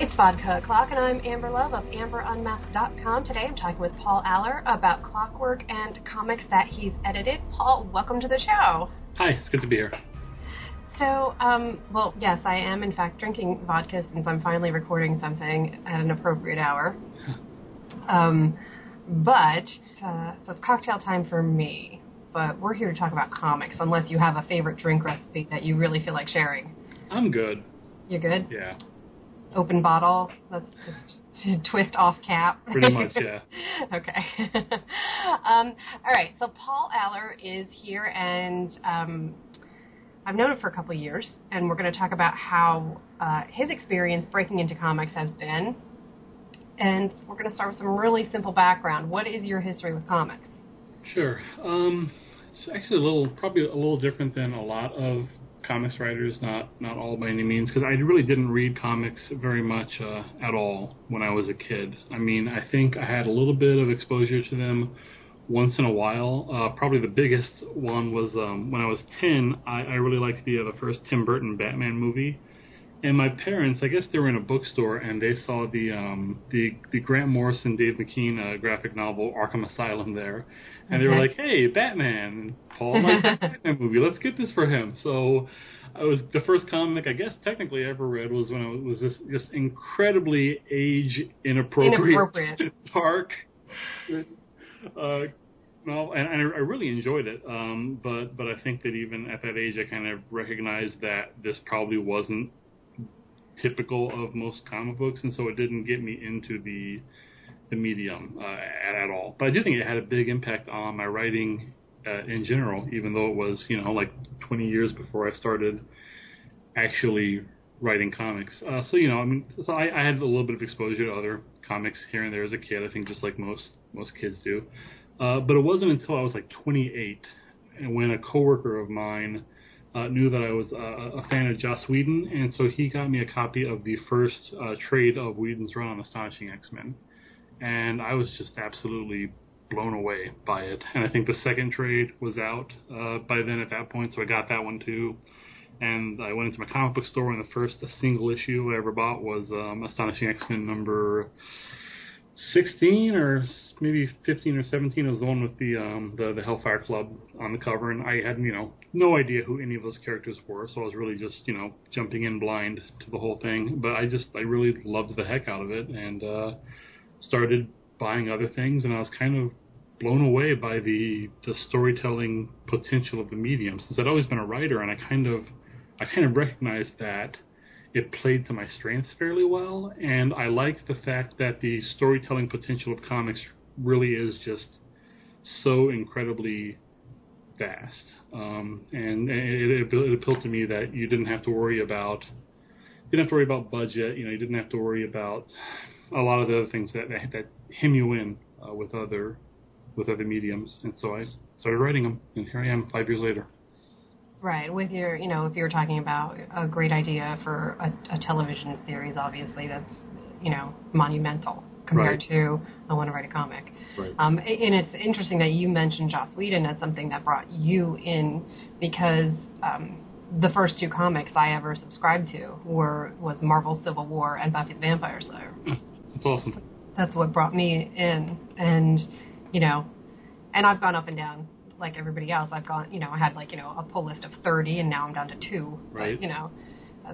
It's Vodka O'Clock, and I'm Amber Love of AmberUnmasked.com. Today I'm talking with Paul Allor about clockwork and comics that he's edited. Paul, welcome to the show. Hi, it's good to be here. So, um, well, yes, I am in fact drinking vodka since I'm finally recording something at an appropriate hour. um, but, uh, so it's cocktail time for me. But we're here to talk about comics, unless you have a favorite drink recipe that you really feel like sharing. I'm good. You're good? Yeah. Open bottle. Let's just twist off cap. Pretty much, yeah. okay. um, all right. So Paul Allor is here, and um, I've known him for a couple of years, and we're going to talk about how uh, his experience breaking into comics has been. And we're going to start with some really simple background. What is your history with comics? Sure. Um, it's actually a little, probably a little different than a lot of comics writers. Not not all by any means, because I really didn't read comics very much uh, at all when I was a kid. I mean, I think I had a little bit of exposure to them once in a while. Uh, probably the biggest one was um, when I was ten. I, I really liked the uh, the first Tim Burton Batman movie. And my parents, I guess they were in a bookstore and they saw the um, the the Grant Morrison, Dave McKean uh, graphic novel Arkham Asylum there, and they were like, "Hey, Batman! Paul likes Batman movie. Let's get this for him." So, I was the first comic I guess technically I ever read was when I was just just incredibly age inappropriate, Inappropriate. dark. Uh, no, and, and I really enjoyed it. Um, but but I think that even at that age, I kind of recognized that this probably wasn't typical of most comic books, and so it didn't get me into the the medium uh, at, all. But I do think it had a big impact on my writing uh, in general, even though it was you know like 20 years before I started actually writing comics. Uh, so you know, I mean, so I, I had a little bit of exposure to other comics here and there as a kid. I think just like most most kids do. Uh, but it wasn't until I was like 28, and when a coworker of mine uh, knew that I was a fan of Joss Whedon, and so he got me a copy of the first uh, trade of Whedon's run on Astonishing X-Men, and I was just absolutely blown away by it. And I think the second trade was out uh, by then at that point, so I got that one too. And I went into my comic book store, and the first single issue I ever bought was um, Astonishing X-Men number 16 or maybe 15 or 17 it was the one with the um the the Hellfire Club on the cover and I had you know no idea who any of those characters were so I was really just you know jumping in blind to the whole thing but I just I really loved the heck out of it and uh started buying other things and I was kind of blown away by the the storytelling potential of the medium since I'd always been a writer and I kind of I kind of recognized that it played to my strengths fairly well, and I liked the fact that the storytelling potential of comics really is just so incredibly vast. Um, and it, it, it appealed to me that you didn't have to worry about didn't have to worry about budget. You know, you didn't have to worry about a lot of the other things that that, that hem you in uh, with other with other mediums. And so I started writing them, and here I am five years later. Right, with your, you know, if you were talking about a great idea for a, a television series, obviously that's, you know, monumental compared Right. to I want to write a comic. Right. Um, and it's interesting that you mentioned Joss Whedon as something that brought you in because um, the first two comics I ever subscribed to were was Marvel Civil War and Buffy the Vampire Slayer. That's awesome. That's what brought me in, and you know, and I've gone up and down like everybody else. I've gone, you know, I had like you know a pull list of thirty, and now I'm down to two. Right. But, you know,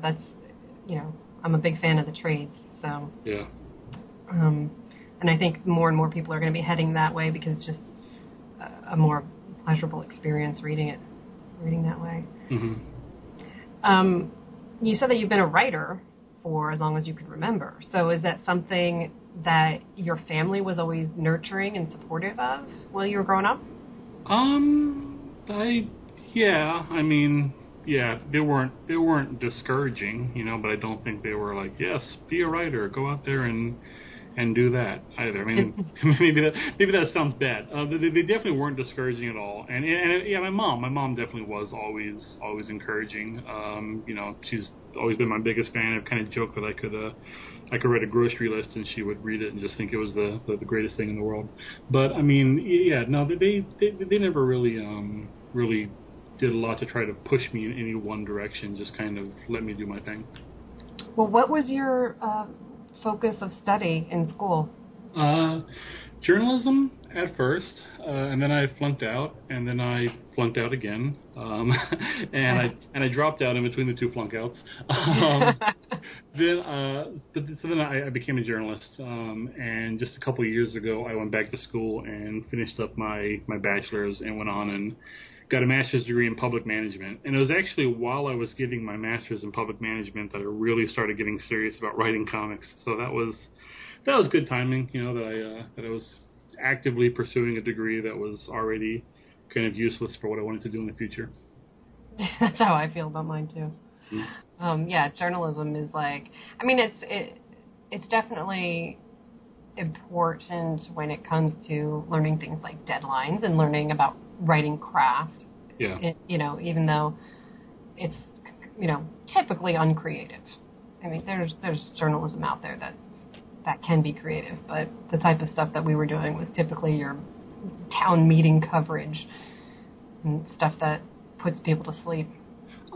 that's you know, I'm a big fan of the trades, so Yeah. um, and I think more and more people are going to be heading that way because it's just a, a more pleasurable experience reading it, reading that way. Mm-hmm. Um, you said that you've been a writer for as long as you could remember. So is that something that your family was always nurturing and supportive of while you were growing up? Um, I yeah, I mean, yeah, they weren't they weren't discouraging, you know, but I don't think they were like, yes, be a writer, go out there and and do that either. I mean, maybe that maybe that sounds bad. Uh, they, they definitely weren't discouraging at all. And, and yeah, my mom, my mom definitely was always always encouraging. Um, you know, she's always been my biggest fan. I've kind of joked that I could uh, I could write a grocery list and she would read it and just think it was the the, the greatest thing in the world. But I mean, yeah, no, they they they never really um really did a lot to try to push me in any one direction. Just kind of let me do my thing. Well, what was your uh, focus of study in school? Uh, journalism at first, uh, and then I flunked out, and then I flunked out again, um, and I and I dropped out in between the two flunk outs. Um, then, uh, but so then I, I became a journalist, um, and just a couple of years ago, I went back to school and finished up my my bachelor's and went on and got a master's degree in public management. And it was actually while I was getting my master's in public management that I really started getting serious about writing comics. So that was that was good timing, you know, that I uh, that I was actively pursuing a degree that was already kind of useless for what I wanted to do in the future. That's how I feel about mine too. Mm-hmm. Um, yeah, journalism is like, I mean, it's it, it's definitely important when it comes to learning things like deadlines and learning about writing craft. Yeah. It, you know, even though it's you know typically uncreative. I mean, there's there's journalism out there that that can be creative, but the type of stuff that we were doing was typically your town meeting coverage and stuff that puts people to sleep.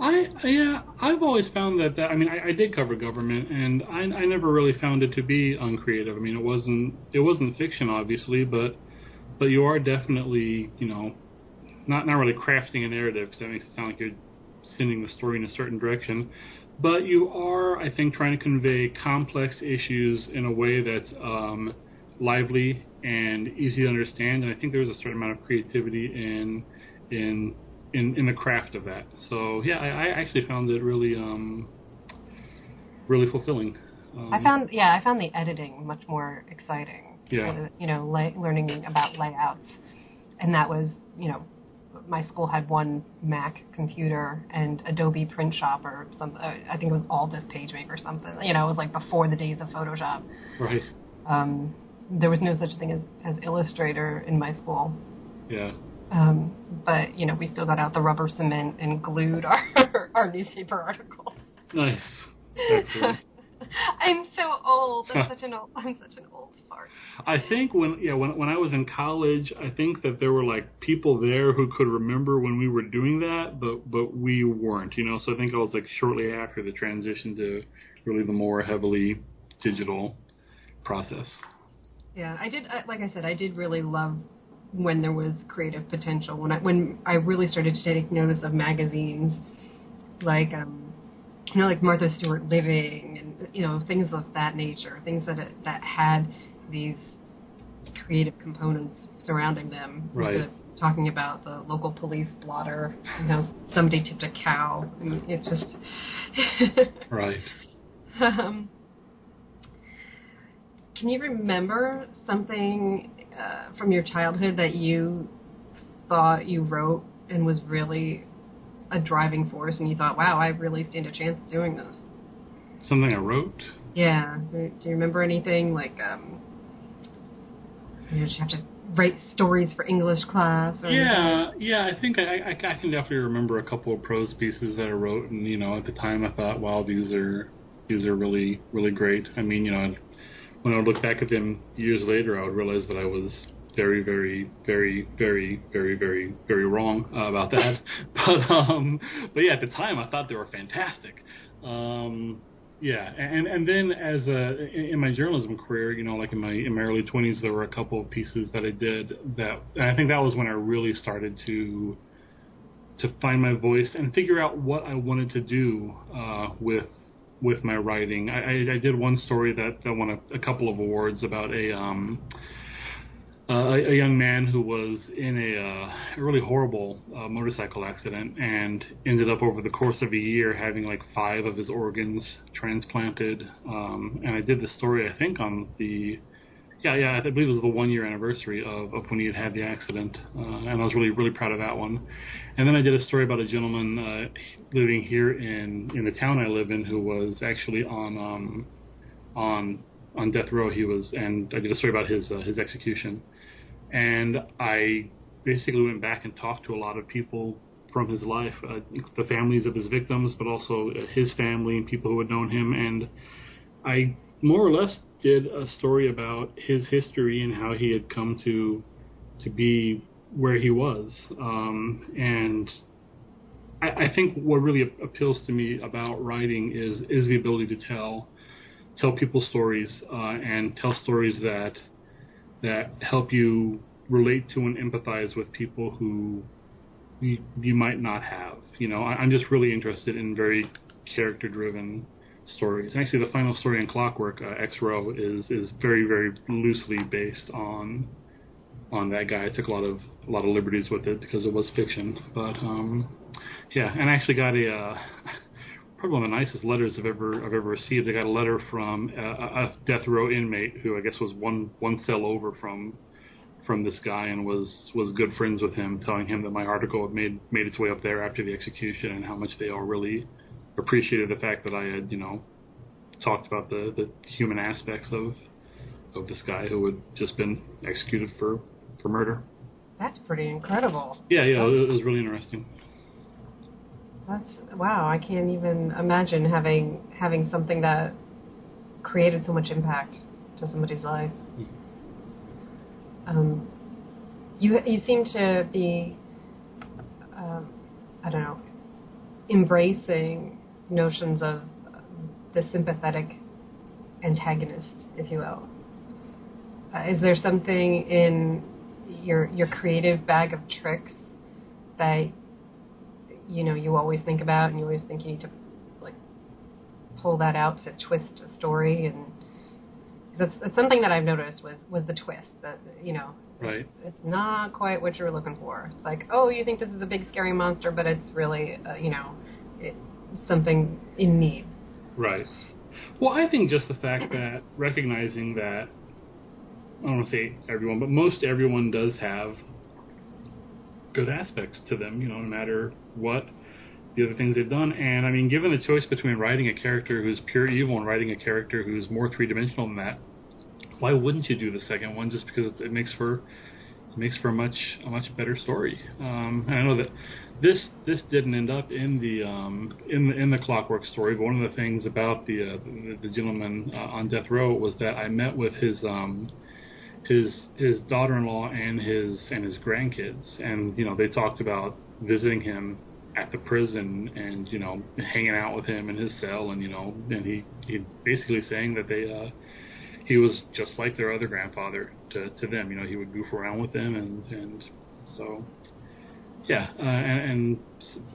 I yeah, I've always found that, that I mean I, I did cover government and I I never really found it to be uncreative. I mean it wasn't it wasn't fiction obviously, but but you are definitely you know not not really crafting a narrative because that makes it sound like you're sending the story in a certain direction. But you are, I think, trying to convey complex issues in a way that's um, lively and easy to understand. And I think there's a certain amount of creativity in in in, in the craft of that. So yeah, I, I actually found it really um, really fulfilling. Um, I found yeah, I found the editing much more exciting. Yeah, uh, you know, learning about layouts, and that was you know my school had one Mac computer and Adobe Print Shop or something. Uh, I think it was Aldus PageMaker or something. You know, it was like before the days of Photoshop. Right. Um, there was no such thing as, as Illustrator in my school. Yeah. Um, but you know, we still got out the rubber cement and glued our our newspaper articles. Nice. Excellent. I'm so old. I'm such an old. I'm such an old fart. I think when yeah when when I was in college, I think that there were like people there who could remember when we were doing that, but but we weren't. You know, so I think I was like shortly after the transition to really the more heavily digital process. Yeah, I did. Like I said, I did really love when there was creative potential. When I when I really started to take notice of magazines, like um, you know, like Martha Stewart Living and you know things of that nature, things that that had these creative components surrounding them. Right. talking about the local police blotter, you know, somebody tipped a cow. I mean, it's just right. Um, can you remember something uh, from your childhood that you thought you wrote and was really a driving force, and you thought, "Wow, I really stand a chance of doing this." Something I wrote. Yeah. Do you remember anything like? um you, know, did you have to write stories for English class? yeah, anything? yeah. I think I, I, I can definitely remember a couple of prose pieces that I wrote, and you know, at the time I thought, "Wow, these are these are really really great." I mean, you know, when I would look back at them years later, I would realize that I was very, very, very, very, very, very, very wrong uh, about that. but um, but yeah, at the time I thought they were fantastic. Um, yeah, and and then as a in my journalism career, you know, like in my in my early twenties, there were a couple of pieces that I did that I think that was when I really started to to find my voice and figure out what I wanted to do uh, with with my writing. I, I, I did one story that, that won a, a couple of awards about a um, a, a, young man who was in a, uh, a really horrible uh, motorcycle accident and ended up over the course of a year having like five of his organs transplanted. Um, and I did the story, I think, on the yeah, yeah, I believe it was the one year anniversary of, of when he had had the accident, uh, and I was really, really proud of that one. And then I did a story about a gentleman uh, living here in in the town I live in who was actually on um, on on death row. He was, and I did a story about his uh, his execution and I basically went back and talked to a lot of people from his life, uh, the families of his victims, but also his family and people who had known him, and I more or less did a story about his history and how he had come to to be where he was, um, and I, I think what really appeals to me about writing is is the ability to tell tell people stories uh, and tell stories that that help you relate to and empathize with people who you, you might not have. You know, I, am just really interested in very character-driven stories. Actually, the final story in Clockwork, uh, X Row, is is very very loosely based on on that guy. I took a lot of a lot of liberties with it because it was fiction, but um, yeah, and I actually got a. Uh, probably one of the nicest letters I've ever I've ever received. I got a letter from a, a death row inmate who I guess was one one cell over from from this guy and was was good friends with him, telling him that my article had made made its way up there after the execution and how much they all really appreciated the fact that I had you know talked about the the human aspects of of this guy who had just been executed for for murder. That's pretty incredible. Yeah, yeah, it was really interesting. That's wow! I can't even imagine having having something that created so much impact to somebody's life. Mm-hmm um, you you seem to be um, I don't know embracing notions of the sympathetic antagonist, if you will. Uh, is there something in your your creative bag of tricks that you know you always think about and you always think you need to like pull that out to twist a story and that's, that's something that I've noticed was was the twist that you know right. it's, it's not quite what you're looking for. It's like oh you think this is a big scary monster, but it's really uh, you know it, something in need. Right. Well, I think just the fact that recognizing that I don't want to say everyone, but most everyone does have good aspects to them. You know, no matter what the other things they've done. And I mean, given the choice between writing a character who's pure evil and writing a character who's more three dimensional than that, why wouldn't you do the second one? Just because it makes for it makes for a much a much better story. Um, and I know that this this didn't end up in the um, in the in the Clockwork story. But one of the things about the uh, the, the, gentleman uh, on death row was that I met with his um, his his daughter-in-law and his and his grandkids, and you know they talked about visiting him at the prison and you know hanging out with him in his cell and you know and he he basically saying that they uh he was just like their other grandfather to to them. You know, he would goof around with them, and and so yeah, uh, and, and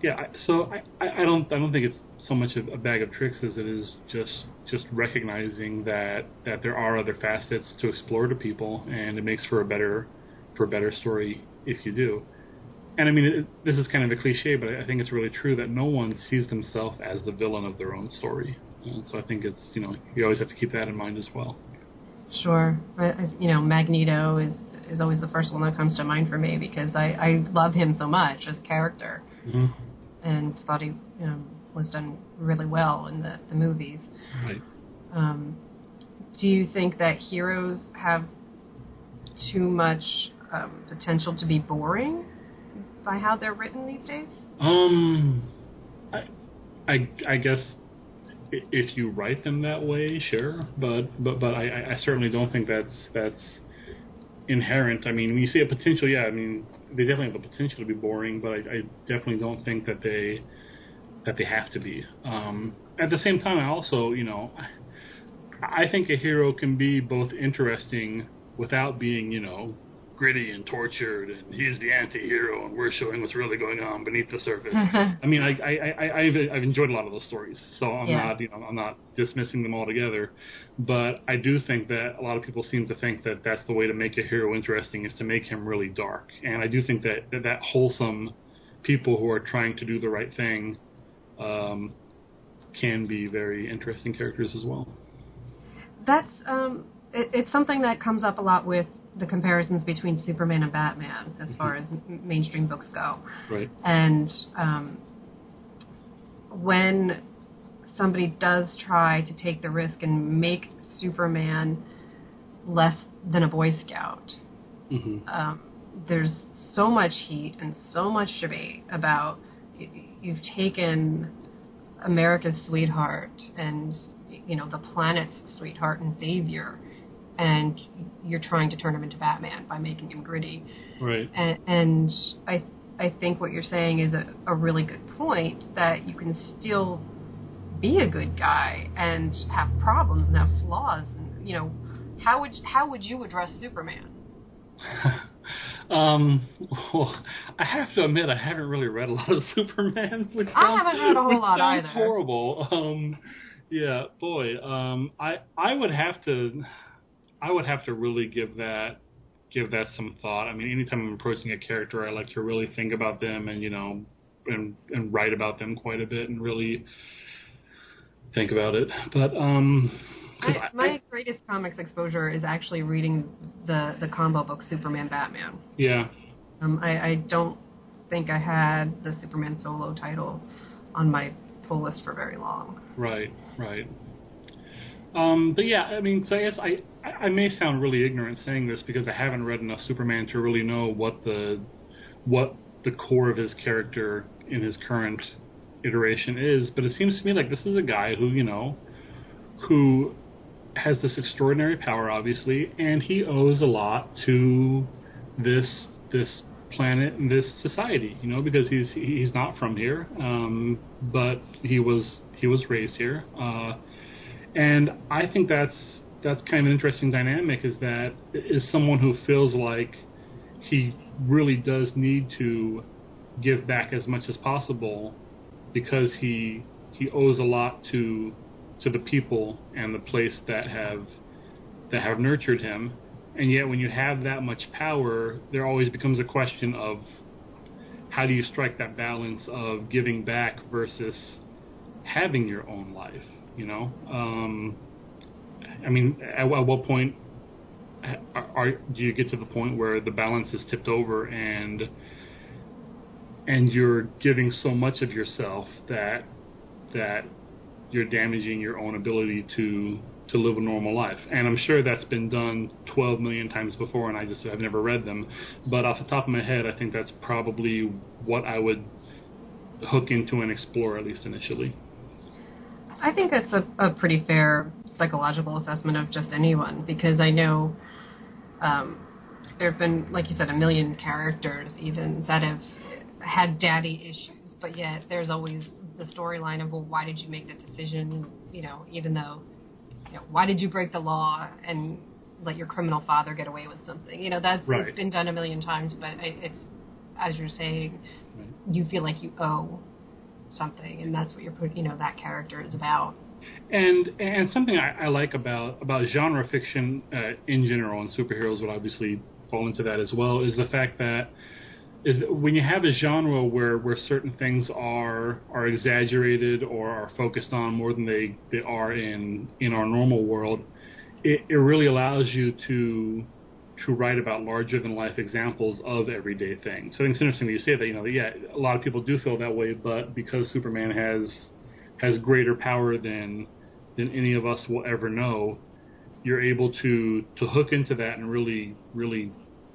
yeah. So I, I don't I don't think it's so much a, bag of tricks as it is just just recognizing that that there are other facets to explore to people, and it makes for a better for a better story if you do. And I mean, it, this is kind of a cliche, but I think it's really true that no one sees themselves as the villain of their own story. And so I think it's you know you always have to keep that in mind as well. Sure. You know, Magneto is is always the first one that comes to mind for me because I I love him so much as a character, mm-hmm. and thought he you know, was done really well in the the movies. Right. Um, do you think that heroes have too much um, potential to be boring by how they're written these days? Um, I I, I guess if you write them that way, sure, but but but I, I certainly don't think that's that's inherent. I mean, when you see a potential, yeah, I mean they definitely have the potential to be boring, but I, I definitely don't think that they that they have to be. Um, at the same time, I also, you know, I think a hero can be both interesting without being, you know, gritty and tortured, and he's the anti-hero, and we're showing what's really going on beneath the surface. I mean, I, I, I, I've, I've enjoyed a lot of those stories, so I'm yeah. not, you know, I'm not dismissing them altogether. But I do think that a lot of people seem to think that that's the way to make a hero interesting is to make him really dark, and I do think that that, that wholesome people who are trying to do the right thing um, can be very interesting characters as well. That's um, it, it's something that comes up a lot with the comparisons between Superman and Batman as mm-hmm. far as mainstream books go. Right. And um, when somebody does try to take the risk and make Superman less than a Boy Scout, mm-hmm. um, there's so much heat and so much debate about you've taken America's sweetheart and you know the planet's sweetheart and savior and you're trying to turn him into Batman by making him gritty. Right. And, and I I think what you're saying is a, a really good point that you can still be a good guy and have problems and have flaws. And you know, how would how would you address Superman? um, well, I have to admit I haven't really read a lot of Superman. Which I sounds, haven't read a whole lot either. Horrible. Um, yeah, boy. Um, I I would have to I would have to really give that give that some thought. I mean, anytime I'm approaching a character, I like to really think about them and you know and and write about them quite a bit and really think about it. But um, I, my I, greatest comics exposure is actually reading the the combo book Superman Batman. Yeah. Um, I, I don't think I had the Superman solo title on my pull list for very long. Right, right. Um, but yeah, I mean, so I guess I I may sound really ignorant saying this because I haven't read enough Superman to really know what the what the core of his character in his current iteration is. But it seems to me like this is a guy who you know who has this extraordinary power, obviously, and he owes a lot to this this planet and this society. You know, because he's he's not from here, um, but he was he was raised here, uh, and I think that's that's kind of an interesting dynamic. Is that is someone who feels like he really does need to give back as much as possible because he he owes a lot to to the people and the place that have that have nurtured him. And yet, when you have that much power, there always becomes a question of how do you strike that balance of giving back versus having your own life. You know, um, I mean, at, at what point are, are, do you get to the point where the balance is tipped over and and you're giving so much of yourself that that you're damaging your own ability to to live a normal life. And I'm sure that's been done 12 million times before, and I just have never read them. But off the top of my head, I think that's probably what I would hook into and explore at least initially. I think that's a, a pretty fair psychological assessment of just anyone because I know um, there have been, like you said, a million characters even that have had daddy issues, but yet there's always the storyline of well, why did you make that decision? You know, even though, you know, why did you break the law and let your criminal father get away with something? You know, that's right. it's been done a million times, but it, it's as you're saying, right. you feel like you owe something, and that's what you're put. You know, that character is about. And and something I, I like about about genre fiction uh, in general, and superheroes would obviously fall into that as well, is the fact that is when you have a genre where, where certain things are are exaggerated or are focused on more than they, they are in in our normal world, it, it really allows you to to write about larger than life examples of everyday things. So I think it's interesting that you say that. You know, yeah, a lot of people do feel that way, but because Superman has has greater power than than any of us will ever know, you're able to to hook into that and really really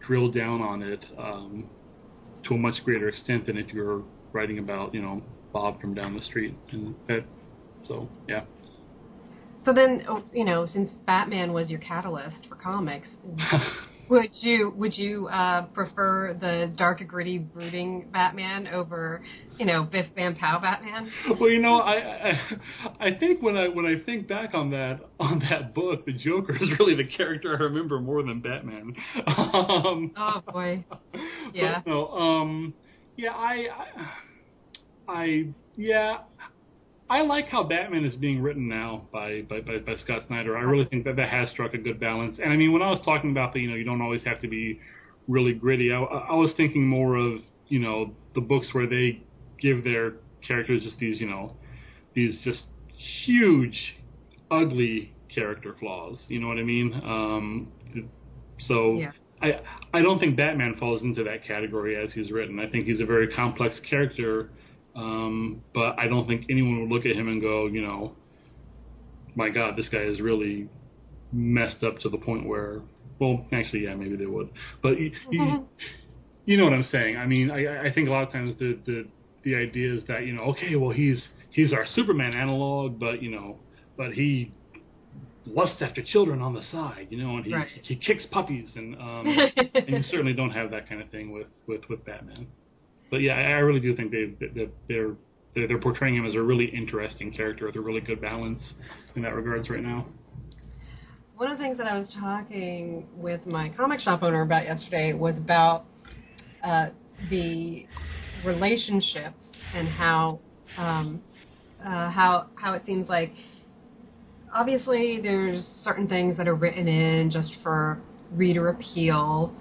drill down on it. Um, to a much greater extent than if you're writing about you know Bob from down the street and that. So yeah. So then, oh, you know, since Batman was your catalyst for comics, would you would you uh, prefer the dark, gritty, brooding Batman over, you know, Biff Bam Pow Batman? Well, you know, I, I I think when I when I think back on that on that book, the Joker is really the character I remember more than Batman. Um, oh boy, yeah. But, no, um, yeah, I, I, I yeah. I like how Batman is being written now by, by, by, by Scott Snyder. I really think that that has struck a good balance. And I mean, when I was talking about the, you know, you don't always have to be really gritty. I, I was thinking more of, you know, the books where they give their characters just these, you know, these just huge, ugly character flaws. You know what I mean? Um, so yeah. I I don't think Batman falls into that category as he's written. I think he's a very complex character um, but I don't think anyone would look at him and go, you know, my God, this guy is really messed up to the point where, well, actually, yeah, maybe they would. But you, you, you know what I'm saying? I mean, I, I think a lot of times the, the the idea is that you know, okay, well, he's he's our Superman analog, but you know, but he lusts after children on the side, you know, and he right. he kicks puppies, and um, and you certainly don't have that kind of thing with with with Batman but yeah, I really do think they they're, they're portraying him as a really interesting character with a really good balance in that regards right now. One of the things that I was talking with my comic shop owner about yesterday was about uh, the relationships and how um, uh, how how it seems like obviously there's certain things that are written in just for reader appeal,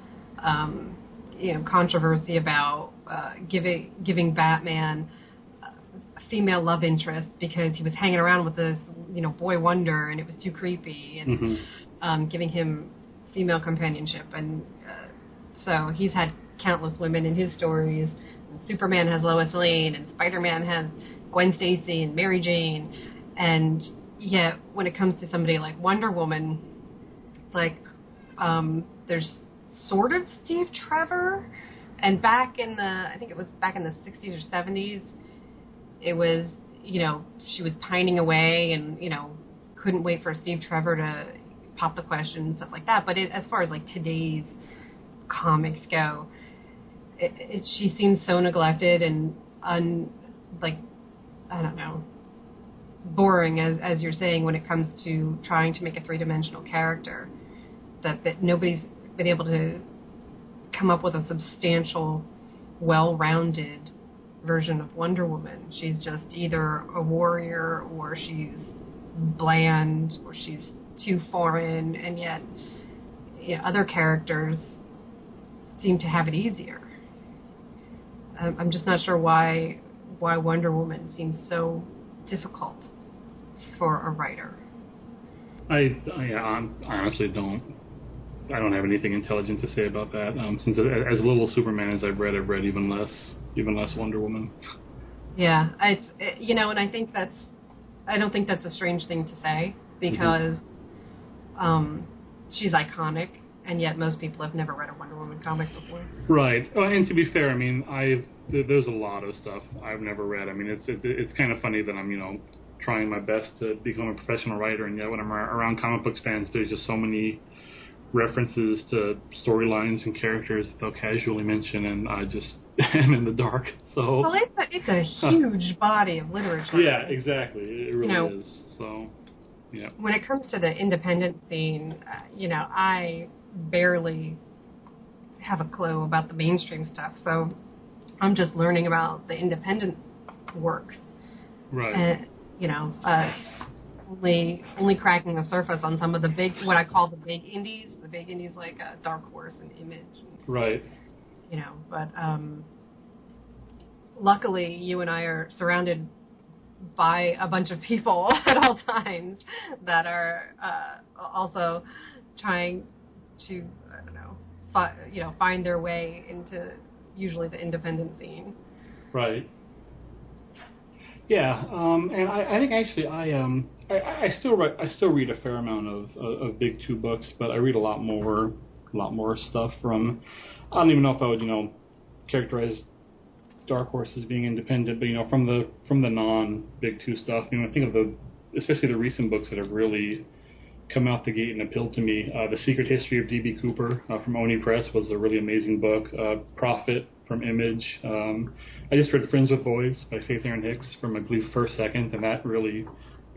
um, you know, controversy about uh, giving giving Batman a female love interest because he was hanging around with this you know boy wonder and it was too creepy and Mm-hmm. um, giving him female companionship and uh, so he's had countless women in his stories. Superman has Lois Lane and Spider-Man has Gwen Stacy and Mary Jane and yet when it comes to somebody like Wonder Woman it's like um, there's sort of Steve Trevor and back in the I think it was back in the 60s or 70s it was you know she was pining away and you know couldn't wait for Steve Trevor to pop the question and stuff like that. But it, as far as like today's comics go it, it, she seems so neglected and un like I don't know boring as as you're saying when it comes to trying to make a three-dimensional character that that nobody's been able to come up with a substantial well-rounded version of Wonder Woman. She's just either a warrior or she's bland or she's too foreign and yet you know, other characters seem to have it easier. Um, I'm just not sure why why Wonder Woman seems so difficult for a writer. I, I honestly don't. I don't have anything intelligent to say about that. Um, since as little Superman as I've read, I've read even less, even less Wonder Woman. Yeah, I, it, you know, and I think that's, I don't think that's a strange thing to say because, um, she's iconic, and yet most people have never read a Wonder Woman comic before. Right. Oh, and to be fair, I mean, I've there's a lot of stuff I've never read. I mean, it's it's, it's kind of funny that I'm you know trying my best to become a professional writer, and yet when I'm around comic books fans, there's just so many references to storylines and characters that they'll casually mention, and I just am in the dark. So Well, it's a, it's a huge body of literature. yeah, exactly. It really know, is. So yeah. when it comes to the independent scene, uh, you know, I barely have a clue about the mainstream stuff. So I'm just learning about the independent works, Right. and you know, uh, only only cracking the surface on some of the big, what I call the big indies, the big indies like uh, Dark Horse and Image, and, right. you know. But um, luckily, you and I are surrounded by a bunch of people at all times that are uh, also trying to I don't know, fi- you know, find their way into usually the independent scene. Right. Yeah, um, and I, I think actually I um I, I still read I still read a fair amount of, of big two books, but I read a lot more a lot more stuff from I don't even know if I would you know characterize Dark Horse as being independent, but you know from the from the non big two stuff. You know I think of the especially the recent books that have really come out the gate and appealed to me. Uh, the Secret History of D.B. Cooper uh, from Oni Press was a really amazing book. Uh, Prophet from Image. Um, I just read Friends with Boys by Faith Erin Hicks from I believe First Second, and that really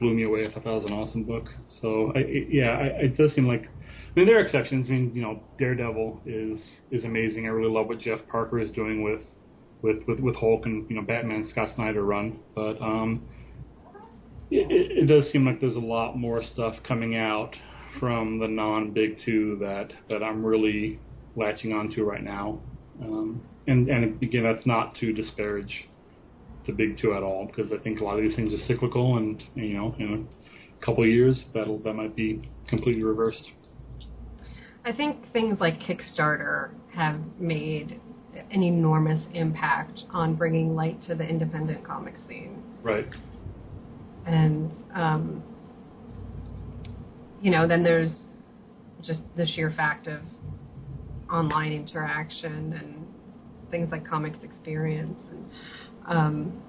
blew me away. I thought that was an awesome book. So I, yeah, I, it does seem like. I mean, there are exceptions. I mean, you know, Daredevil is is amazing. I really love what Jeff Parker is doing with with with, with Hulk and you know Batman Scott Snyder run, but um, it, it, it does seem like there's a lot more stuff coming out from the non big two that that I'm really latching onto right now. Um, and and again, that's not to disparage the big two at all because I think a lot of these things are cyclical, and you know, in a couple of years that'll that might be completely reversed. I think things like Kickstarter have made an enormous impact on bringing light to the independent comic scene. Right. and um, you know then there's just the sheer fact of online interaction and things like comics experience and um,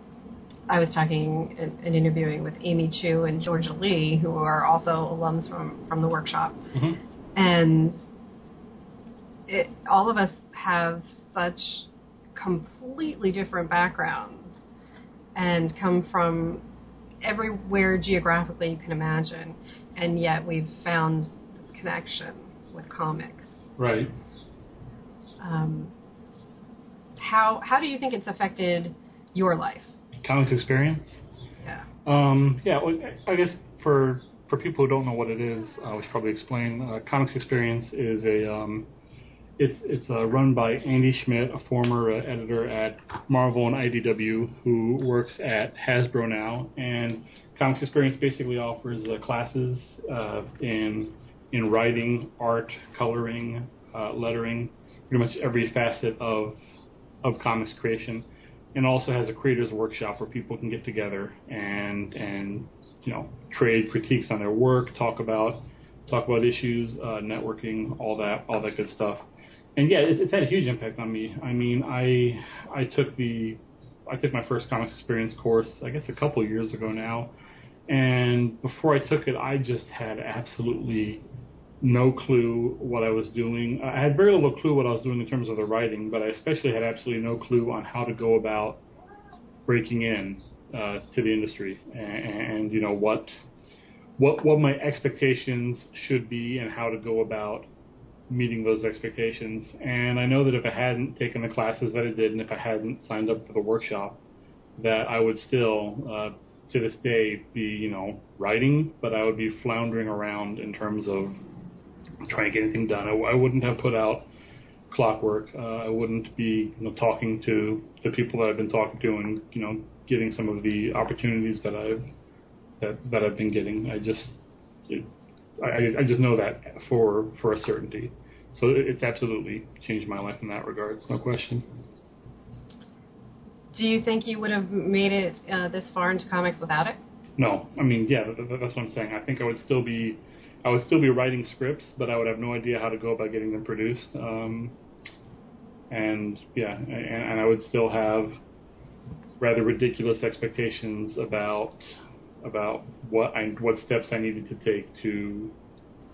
I was talking and, and interviewing with Amy Chu and Georgia Lee who are also alums from from the workshop hmm and it, all of us have such completely different backgrounds and come from everywhere geographically you can imagine, and yet we've found this connection with comics. Right. Um, how how do you think it's affected your life? Comics experience. Yeah. Um, yeah. Well, I guess for for people who don't know what it is, uh, we should probably explain. Uh, Comics Experience is a um, it's it's uh, run by Andy Schmidt, a former uh, editor at Marvel and IDW, who works at Hasbro now. And Comics Experience basically offers uh, classes uh, in in writing, art, coloring, uh, lettering, pretty much every facet of of comics creation, and also has a creators workshop where people can get together and and you know trade critiques on their work, talk about talk about issues, uh, networking, all that all that good stuff and yeah, it's, it's had a huge impact on me. I mean, I I took the I took my first comics experience course, I guess a couple years ago now, and before I took it, I just had absolutely no clue what I was doing. I had very little clue what I was doing in terms of the writing, but I especially had absolutely no clue on how to go about breaking in uh, to the industry and, and you know what what what my expectations should be and how to go about meeting those expectations. And I know that if I hadn't taken the classes that I did, and if I hadn't signed up for the workshop, that I would still, uh, to this day, be you know writing, but I would be floundering around in terms of trying to get anything done. I, I wouldn't have put out clockwork. Uh, I wouldn't be you know talking to the people that I've been talking to, and you know getting some of the opportunities that I've that that I've been getting. I just it, I, I just know that for for a certainty. So it's absolutely changed my life in that regard. It's no question. Do you think you would have made it uh, this far into comics without it? No, I mean, yeah, that's what I'm saying. I think I would still be, I would still be writing scripts, but I would have no idea how to go about getting them produced. Um, and yeah, and, and I would still have rather ridiculous expectations about about what I what steps I needed to take to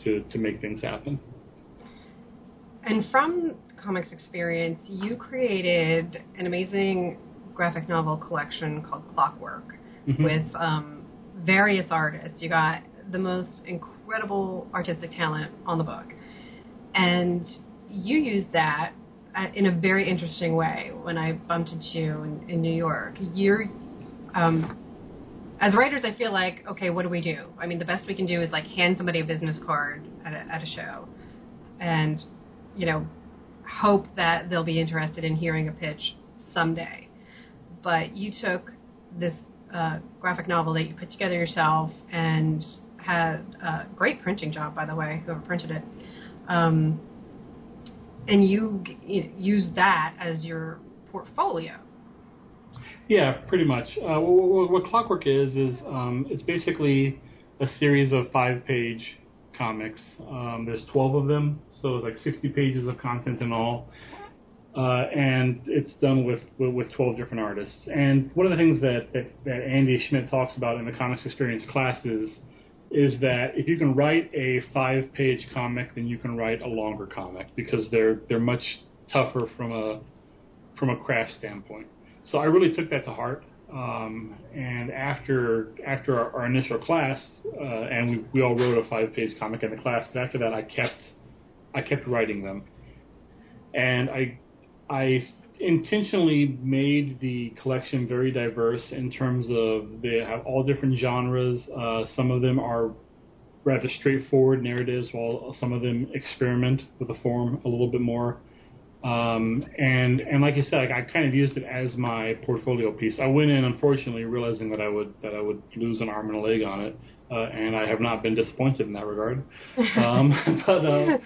to to make things happen. And from comics experience, you created an amazing graphic novel collection called Clockwork mm-hmm. with um, various artists. You got the most incredible artistic talent on the book, and you used that uh, in a very interesting way. When I bumped into you in, in New York, you're um, as writers, I feel like, okay, what do we do? I mean, the best we can do is like hand somebody a business card at a, at a show, and you know, hope that they'll be interested in hearing a pitch someday. But you took this uh, graphic novel that you put together yourself and had a great printing job, by the way, whoever printed it. Um, and you, you used that as your portfolio. Yeah, pretty much. Uh, what, what, Clockwork is is um, it's basically a series of five-page comics. Um, there's 12 of them, so like 60 pages of content in all. Uh, and it's done with, with, with 12 different artists. And one of the things that, that, that Andy Schmidt talks about in the Comics Experience classes is that if you can write a five-page comic, then you can write a longer comic because they're they're much tougher from a from a craft standpoint. So I really took that to heart. Um, and after after our, our initial class, uh, and we, we all wrote a five page comic in the class. But after that, I kept I kept writing them, and I I intentionally made the collection very diverse in terms of they have all different genres. Uh, some of them are rather straightforward narratives, while some of them experiment with the form a little bit more. Um, and and like I said, I, I kind of used it as my portfolio piece. I went in, unfortunately, realizing that I would that I would lose an arm and a leg on it, uh, and I have not been disappointed in that regard. Um, but uh,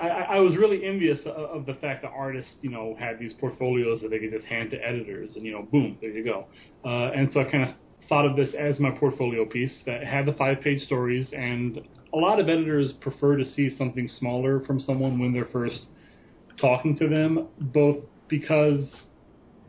I, I was really envious of, of the fact that artists, you know, had these portfolios that they could just hand to editors, and you know, boom, there you go. Uh, and so I kind of thought of this as my portfolio piece that had the five-page stories, and a lot of editors prefer to see something smaller from someone when they're first talking to them, both because,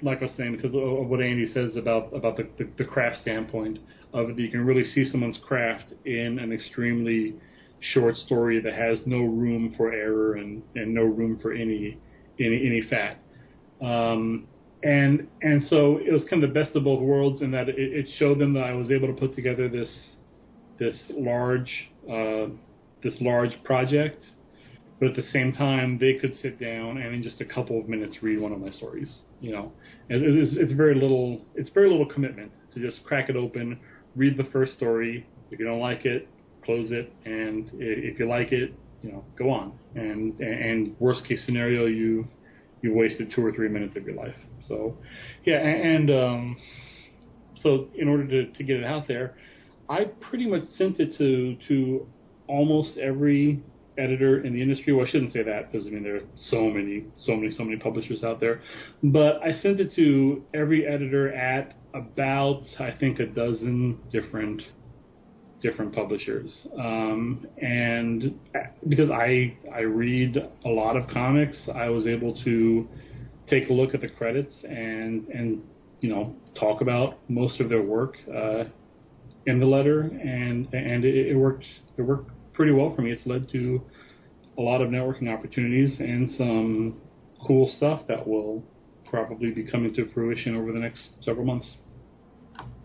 like I was saying, because of what Andy says about about the, the, the craft standpoint of it, you can really see someone's craft in an extremely short story that has no room for error and, and no room for any any any fat. Um, and and so it was kind of the best of both worlds in that it, it showed them that I was able to put together this this large uh, this large project, but at the same time they could sit down and in just a couple of minutes read one of my stories. You know, it, it's, it's very little it's very little commitment to just crack it open, read the first story. If you don't like it, close it, and if you like it, you know, go on. And and worst case scenario, you you wasted two or three minutes of your life. So, yeah, and um, so in order to, to get it out there, I pretty much sent it to to almost every editor in the industry. Well, I shouldn't say that because I mean there are so many, so many, so many publishers out there. But I sent it to every editor at about I think a dozen different different publishers. Um, and because I I read a lot of comics, I was able to take a look at the credits and and you know talk about most of their work uh, in the letter, and and it, it worked it worked pretty well for me. It's led to a lot of networking opportunities and some cool stuff that will probably be coming to fruition over the next several months.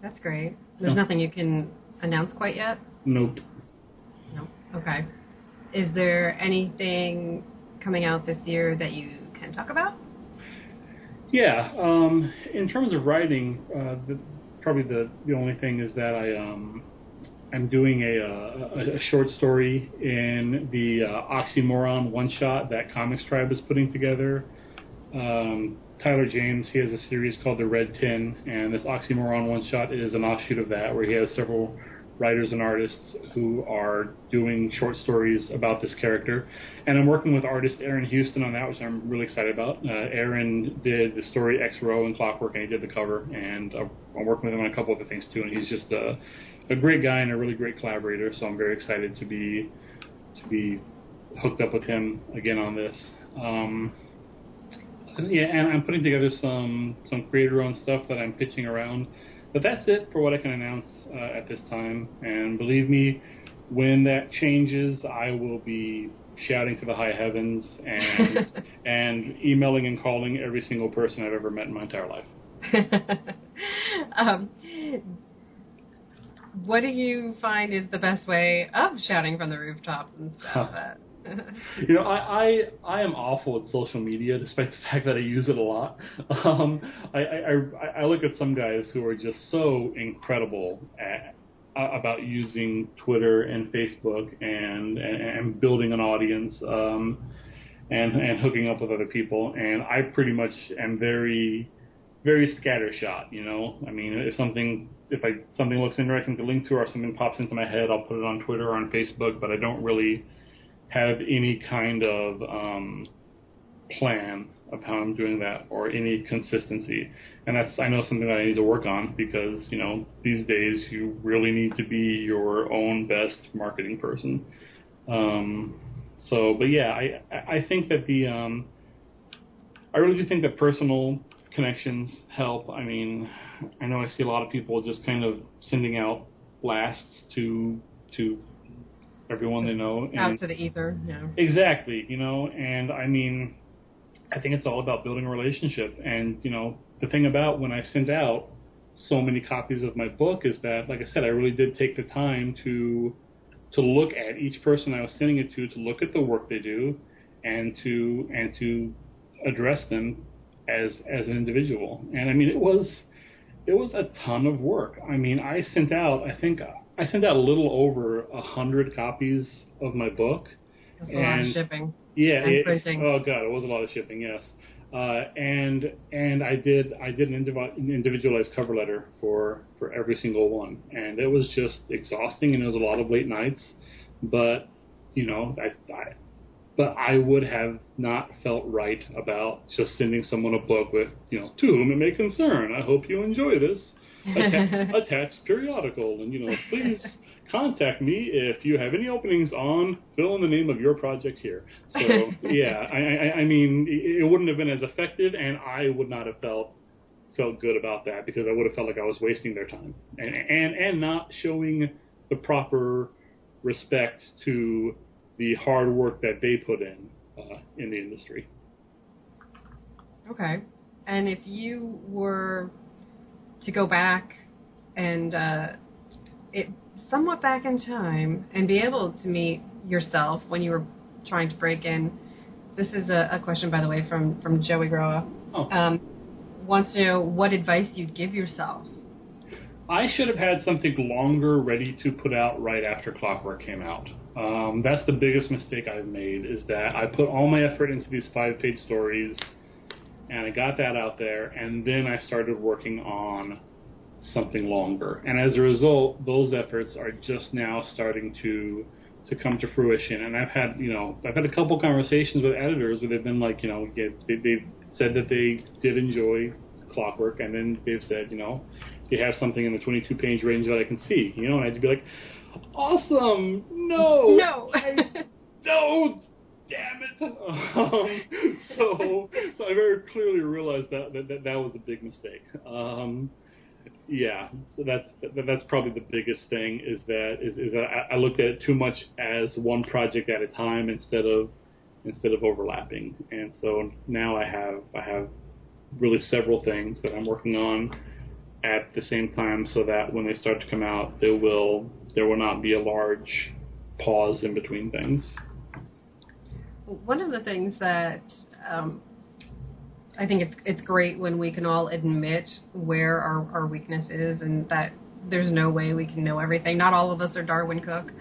That's great. There's nothing you can announce quite yet? Nope. Nope. Okay. Is there anything coming out this year that you can talk about? Yeah. Um, in terms of writing, uh, the, probably the the only thing is that I um, I'm doing a, a, a short story in the uh, Oxymoron one shot that ComixTribe is putting together. Um, Tyler James, he has a series called The Red Ten, and this Oxymoron one shot is an offshoot of that, where he has several writers and artists who are doing short stories about this character. And I'm working with artist Aaron Houston on that, which I'm really excited about. Uh, Aaron did the story X Row and Clockwork, and he did the cover. And I'm working with him on a couple other things too. And he's just a, a great guy and a really great collaborator. So I'm very excited to be to be hooked up with him again on this. Um, yeah, and I'm putting together some some creator-owned stuff that I'm pitching around. But that's it for what I can announce uh, at this time. And believe me, when that changes, I will be shouting to the high heavens and and emailing and calling every single person I've ever met in my entire life. um, what do you find is the best way of shouting from the rooftops and stuff? you know, I, I I am awful at social media, despite the fact that I use it a lot. Um, I, I I look at some guys who are just so incredible at about using Twitter and Facebook and and, and building an audience um, and and hooking up with other people. And I pretty much am very very scattershot. You know, I mean, if something if I something looks interesting to link to or something pops into my head, I'll put it on Twitter or on Facebook. But I don't really have any kind of um, plan of how I'm doing that or any consistency. And that's I know something that I need to work on because you know these days you really need to be your own best marketing person. Um, so, but yeah, I I think that the um, I really do think that personal connections help. I mean, I know I see a lot of people just kind of sending out blasts to to everyone they know. And out to the ether, yeah. Exactly, you know, and I mean, I think it's all about building a relationship. And, you know, the thing about when I sent out so many copies of my book is that, like I said, I really did take the time to to look at each person I was sending it to, to look at the work they do, and to and to address them as as an individual. And I mean, it was it was a ton of work. I mean, I sent out I think I sent out a little over a hundred copies of my book. That's and, a lot of shipping. Yeah, it. Oh god, it was a lot of shipping. Yes, uh, and and I did I did an individualized cover letter for for every single one, and it was just exhausting, and it was a lot of late nights. But you know, I, I but I would have not felt right about just sending someone a book with you know to whom it may concern. I hope you enjoy this attached periodical, and you know, please contact me if you have any openings on fill in the name of your project here. So yeah, I, I, I mean, it wouldn't have been as effective, and I would not have felt felt good about that because I would have felt like I was wasting their time and and and not showing the proper respect to the hard work that they put in uh, in the industry. Okay. And if you were to go back and uh, it somewhat back in time and be able to meet yourself when you were trying to break in. This is a, a question, by the way, from from Joey Groa. Oh. Um, wants to know what advice you'd give yourself. I should have had something longer ready to put out right after Clockwork came out. Um, that's the biggest mistake I've made is that I put all my effort into these five page stories and I got that out there and then I started working on something longer. And as a result, those efforts are just now starting to to come to fruition. And I've had, you know, I've had a couple conversations with editors where they've been like, you know, they, they've said that they did enjoy Clockwork, and then they've said, you know, they have something in the 22 page range that I can see, you know, and I'd be like, awesome, no, No. I, no, damn it. Um, so, so I very clearly realized that that, that, that was a big mistake. Um, yeah, so that's that, that's probably the biggest thing is that is, is that I, I looked at it too much as one project at a time instead of instead of overlapping, and so now I have I have really several things that I'm working on at the same time, so that when they start to come out, there will there will not be a large pause in between things. One of the things that um, I think it's it's great when we can all admit where our, our weakness is and that there's no way we can know everything. Not all of us are Darwyn Cooke.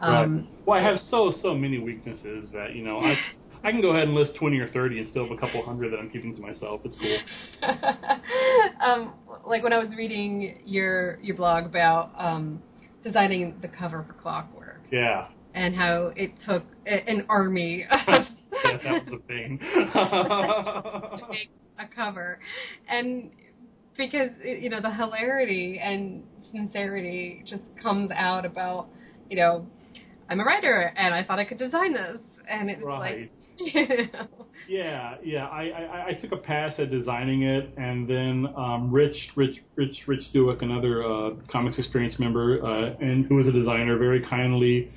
Um, right. Well, I have so so many weaknesses that you know I I can go ahead and list twenty or thirty and still have a couple hundred that I'm keeping to myself. It's cool. um, like when I was reading your your blog about um, designing the cover for Clockwork Yeah. And how it took an army yeah, that was a thing. to make a cover, and because you know the hilarity and sincerity just comes out about you know I'm a writer and I thought I could design this, and it was right. like you know, Yeah, yeah. I, I, I took a pass at designing it, and then um, Rich, Rich, Rich, Rich Douek, another uh, comics experience member, uh, and who was a designer, very kindly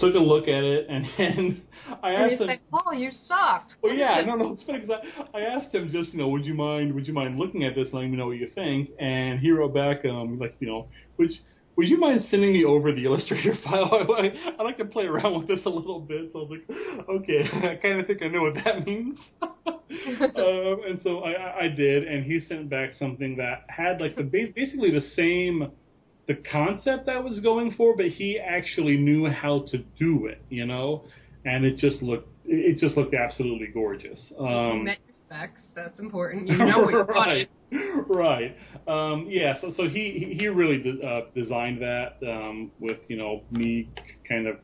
took a look at it, and, and I and asked you him. said, "Oh, you suck." Well, yeah, no, no, it's funny because I, I asked him just, you know, would you mind, would you mind looking at this and letting me know what you think? And he wrote back, um, like, you know, would would you mind sending me over the Illustrator file? I, I like to play around with this a little bit, so I was like, okay, I kind of think I know what that means. um, and so I, I- I did, and he sent back something that had like the basically the same the concept I was going for, but he actually knew how to do it, you know, and it just looked it just looked absolutely gorgeous. you Um, met your specs. That's important. You know right, right. Um, yeah. So, so he he really de- uh, designed that um, with you know me kind of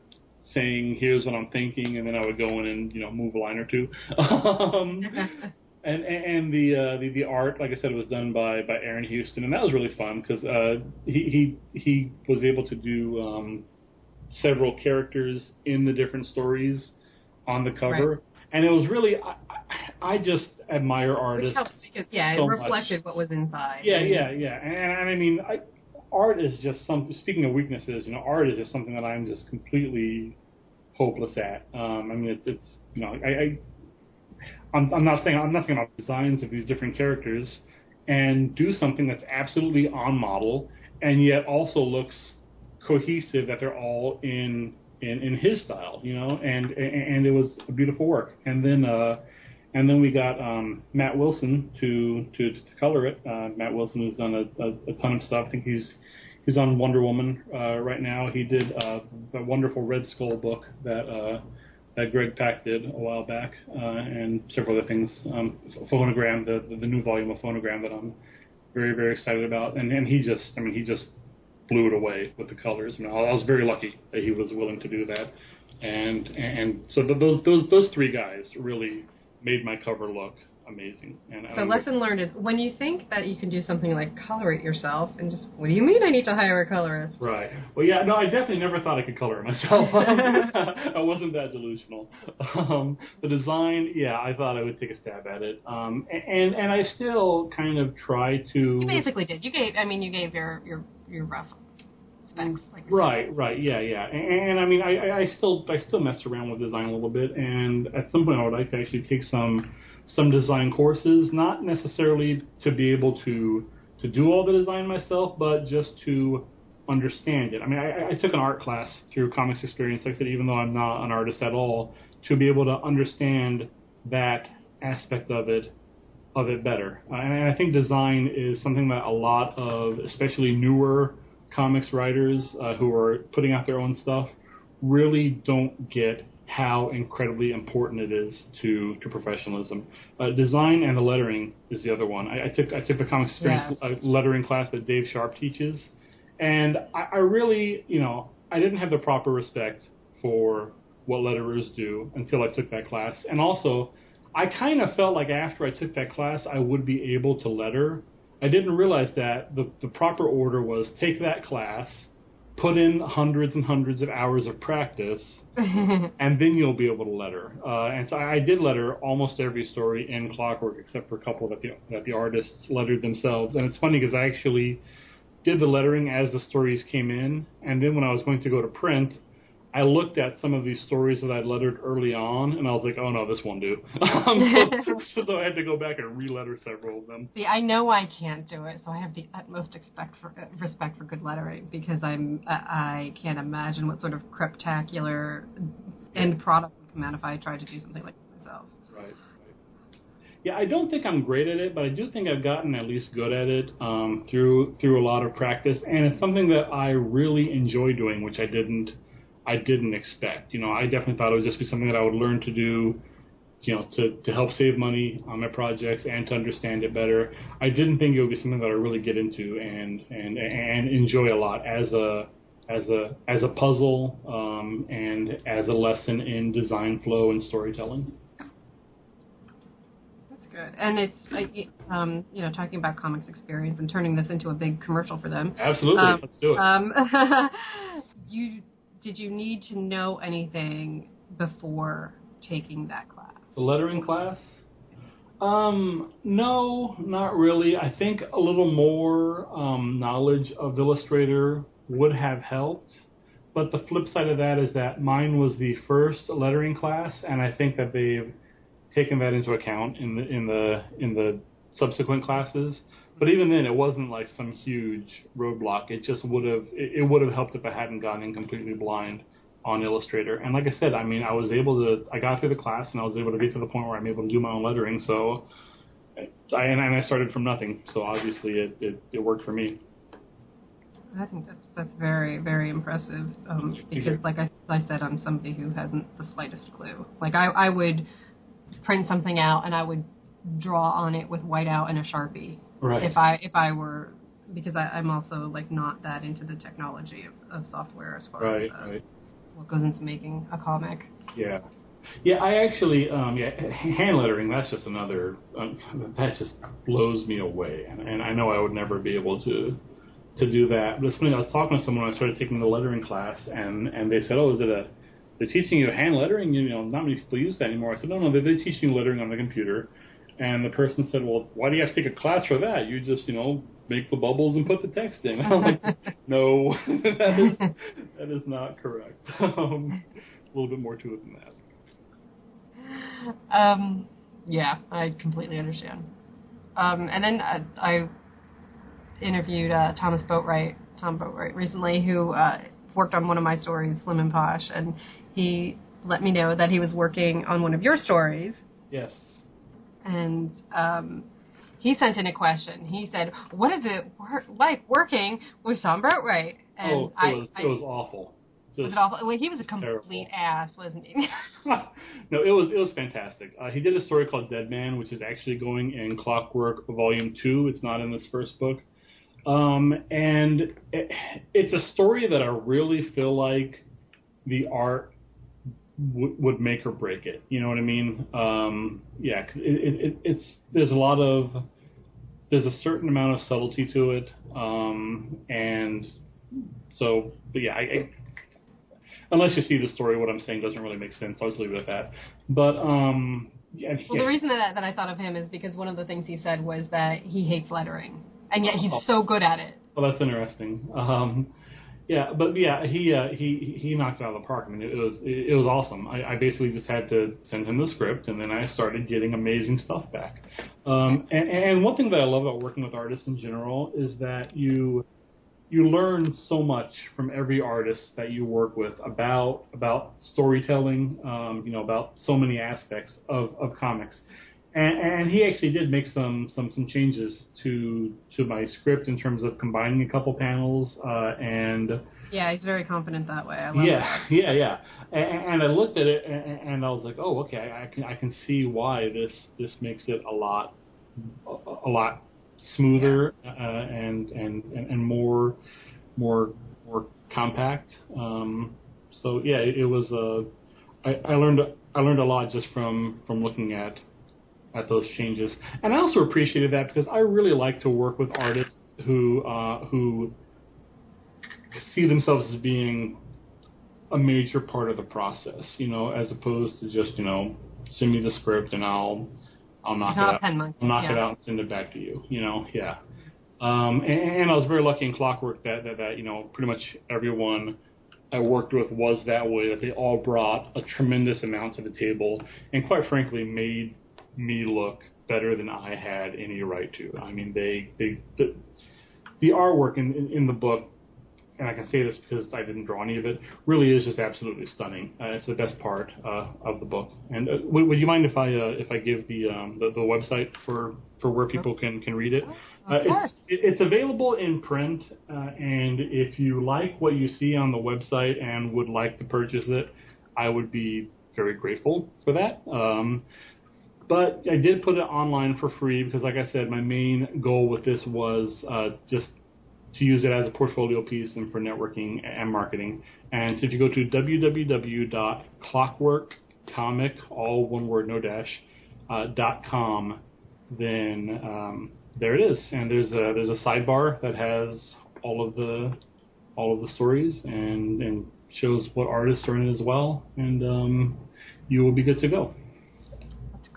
saying here's what I'm thinking, and then I would go in and you know move a line or two. um, and and the, uh, the the art, like I said, was done by by Aaron Houston, and that was really fun because uh, he he he was able to do um, several characters in the different stories on the cover, Right. and it was really I, I I just admire Which artists. helps because yeah, so it much. reflected what was inside. Yeah, I mean, yeah, yeah, and, and I mean, I, art is just some. Speaking of weaknesses, you know, art is just something that I'm just completely hopeless at. Um, I mean, it's it's you know, I, I I'm, I'm not saying I'm not saying about designs of these different characters and do something that's absolutely on model and yet also looks cohesive that they're all in in, in his style, you know, and and it was a beautiful work. And then uh, and then we got um, Matt Wilson to to, to color it. Uh, Matt Wilson has done a, a, a ton of stuff. I think he's he's on Wonder Woman uh, right now. He did uh, a wonderful Red Skull book that uh, that Greg Pak did a while back, uh, and several other things. Um, Phonogram, the the new volume of Phonogram that I'm very very excited about. And and he just, I mean, he just blew it away with the colors. I, mean, I was very lucky that he was willing to do that. And and so th- those those those three guys really made my cover look amazing. And So lesson learned is when you think that you can do something like color it yourself, and just what do you mean I need to hire a colorist? Right. Well, yeah. No, I definitely never thought I could color it myself. I wasn't that delusional. Um, the design, yeah, I thought I would take a stab at it. Um, and and I still kind of try to. You basically did. You gave. I mean, you gave your your your rough specs. Like Right, right, yeah, yeah, and, and I mean, I, I- I still, I still mess around with design a little bit, and at some point, I would like to actually take some, some design courses, not necessarily to be able to to do all the design myself, but just to understand it. I mean, I, I took an art class through Comics Experience, like I said, even though I'm not an artist at all, to be able to understand that aspect of it of it better. Uh, and I think design is something that a lot of, especially newer comics writers uh, who are putting out their own stuff, really don't get how incredibly important it is to to professionalism. Uh, design and the lettering is the other one. I, I took I took the comics experience yes. Uh, lettering class that Dave Sharpe teaches, and I, I really you know I didn't have the proper respect for what letterers do until I took that class, and also I kind of felt like after I took that class I would be able to letter. I didn't realize that the the proper order was take that class put in hundreds and hundreds of hours of practice, and then you'll be able to letter. Uh, and so I did letter almost every story in Clockwork, except for a couple that the that the artists lettered themselves. And it's funny because I actually did the lettering as the stories came in, and then when I was going to go to print, I looked at some of these stories that I'd lettered early on, and I was like, "Oh no, this won't do." um, so, so, I had to go back and re-letter several of them. See, I know I can't do it, so I have the utmost respect for uh, respect for good lettering because I'm uh, I can't imagine what sort of creptacular end product would come out if I tried to do something like that myself. Right. right. Yeah, I don't think I'm great at it, but I do think I've gotten at least good at it um, through through a lot of practice, and it's something that I really enjoy doing, which I didn't I didn't expect. You know, I definitely thought it would just be something that I would learn to do, you know, to, to help save money on my projects and to understand it better. I didn't think it would be something that I really get into and and and enjoy a lot as a as a as a puzzle um, and as a lesson in design flow and storytelling. That's good, and it's um, you know talking about comics experience and turning this into a big commercial for them. Absolutely, um, let's do it. Um, you did you need to know anything before taking that class? The lettering class? Um, no, not really. I think a little more um, knowledge of Illustrator would have helped. But the flip side of that is that mine was the first lettering class, and I think that they've taken that into account in the in the in the subsequent classes. But even then, it wasn't like some huge roadblock. It just would have it, it would have helped if I hadn't gone in completely blind on Illustrator. And like I said, I mean, I was able to I got through the class and I was able to get to the point where I'm able to do my own lettering. So I and I started from nothing. So obviously, it it, it worked for me. I think that's that's very very impressive um, because, like I, I said, I'm somebody who hasn't the slightest clue. Like I I would print something out and I would draw on it with whiteout and a sharpie Right. If I if I were because I, I'm also like not that into the technology of, of software as far right, as uh, right. what goes into making a comic. Yeah. Yeah, I actually, um, yeah, hand lettering. That's just another. Um, that just blows me away, and, and I know I would never be able to to do that. But it's funny. I was talking to someone I started taking the lettering class, and and they said, "Oh, is it a? They're teaching you hand lettering. You know, not many people use that anymore." I said, "No, no, they're, they're teaching lettering on the computer." And the person said, "Well, why do you have to take a class for that? You just, you know, make the bubbles and put the text in." I'm like, "No, that is that is not correct. Um, a little bit more to it than that." Um, yeah, I completely understand. Um, and then uh, I interviewed uh, Thomas Boatwright, Tom Boatwright, recently, who uh, worked on one of my stories, Slim and Posh, and he let me know that he was working on one of your stories. Yes and um, he sent in a question. He said, "What is it wor- like working with Tom Boatwright?" And oh, it I, was, I, it was awful. was it awful? Well, he was a complete terrible. ass, wasn't he? no, it was it was fantastic. Uh, he did a story called Dead Man, which is actually going in Clockwork Volume Two. It's not in this first book, um, and it, it's a story that I really feel like the art w- would make or break it. You know what I mean? Um, yeah, it, it, it, it's there's a lot of there's a certain amount of subtlety to it, um, and so but yeah, I, I, unless you see the story, what I'm saying doesn't really make sense. I'll just leave it at that. But um, yeah, well, yeah. the reason that that I thought of him is because one of the things he said was that he hates lettering, and yet he's oh. so good at it. Well, that's interesting. Um, Yeah, but yeah, he uh, he he knocked it out of the park. I mean, it was it, was awesome. I, I basically just had to send him the script, and then I started getting amazing stuff back. Um, and, and one thing that I love about working with artists in general is that you you learn so much from every artist that you work with about about storytelling, um, you know, about so many aspects of, of comics. And, and he actually did make some, some some changes to to my script in terms of combining a couple panels uh, and yeah, he's very confident that way. I love yeah, that. yeah, yeah. And, and I looked at it and, and I was like, oh, okay, I, can I can see why this this makes it a lot a, a lot smoother uh, and, and and and more more more compact. Um, so yeah, it, it was. Uh, I, I learned I learned a lot just from from looking at at those changes, and I also appreciated that because I really like to work with artists who uh, who see themselves as being a major part of the process, you know, as opposed to just you know send me the script and I'll I'll knock it out. I'll knock yeah. it out and send it back to you. You know, yeah. Um, and, and I was very lucky in Clockwork that, that that you know pretty much everyone I worked with was that way. That they all brought a tremendous amount to the table, and quite frankly, made me look better than I had any right to. I mean, they they the, the artwork in, in in the book and I can say this because I didn't draw any of it, really is just absolutely stunning. Uh, it's the best part uh, of the book. And uh, would, would you mind if I uh, if I give the, um, the the website for for where people can can read it? Of. It's, it's available in print, uh, and if you like what you see on the website and would like to purchase it, I would be very grateful for that. Um, but I did put it online for free because, like I said, my main goal with this was uh, just to use it as a portfolio piece and for networking and marketing. And so if you go to www.clockworkcomic, all one word, no dash, uh, com, then um, there it is. And there's a there's a sidebar that has all of the all of the stories and and shows what artists are in it as well. And um, you will be good to go.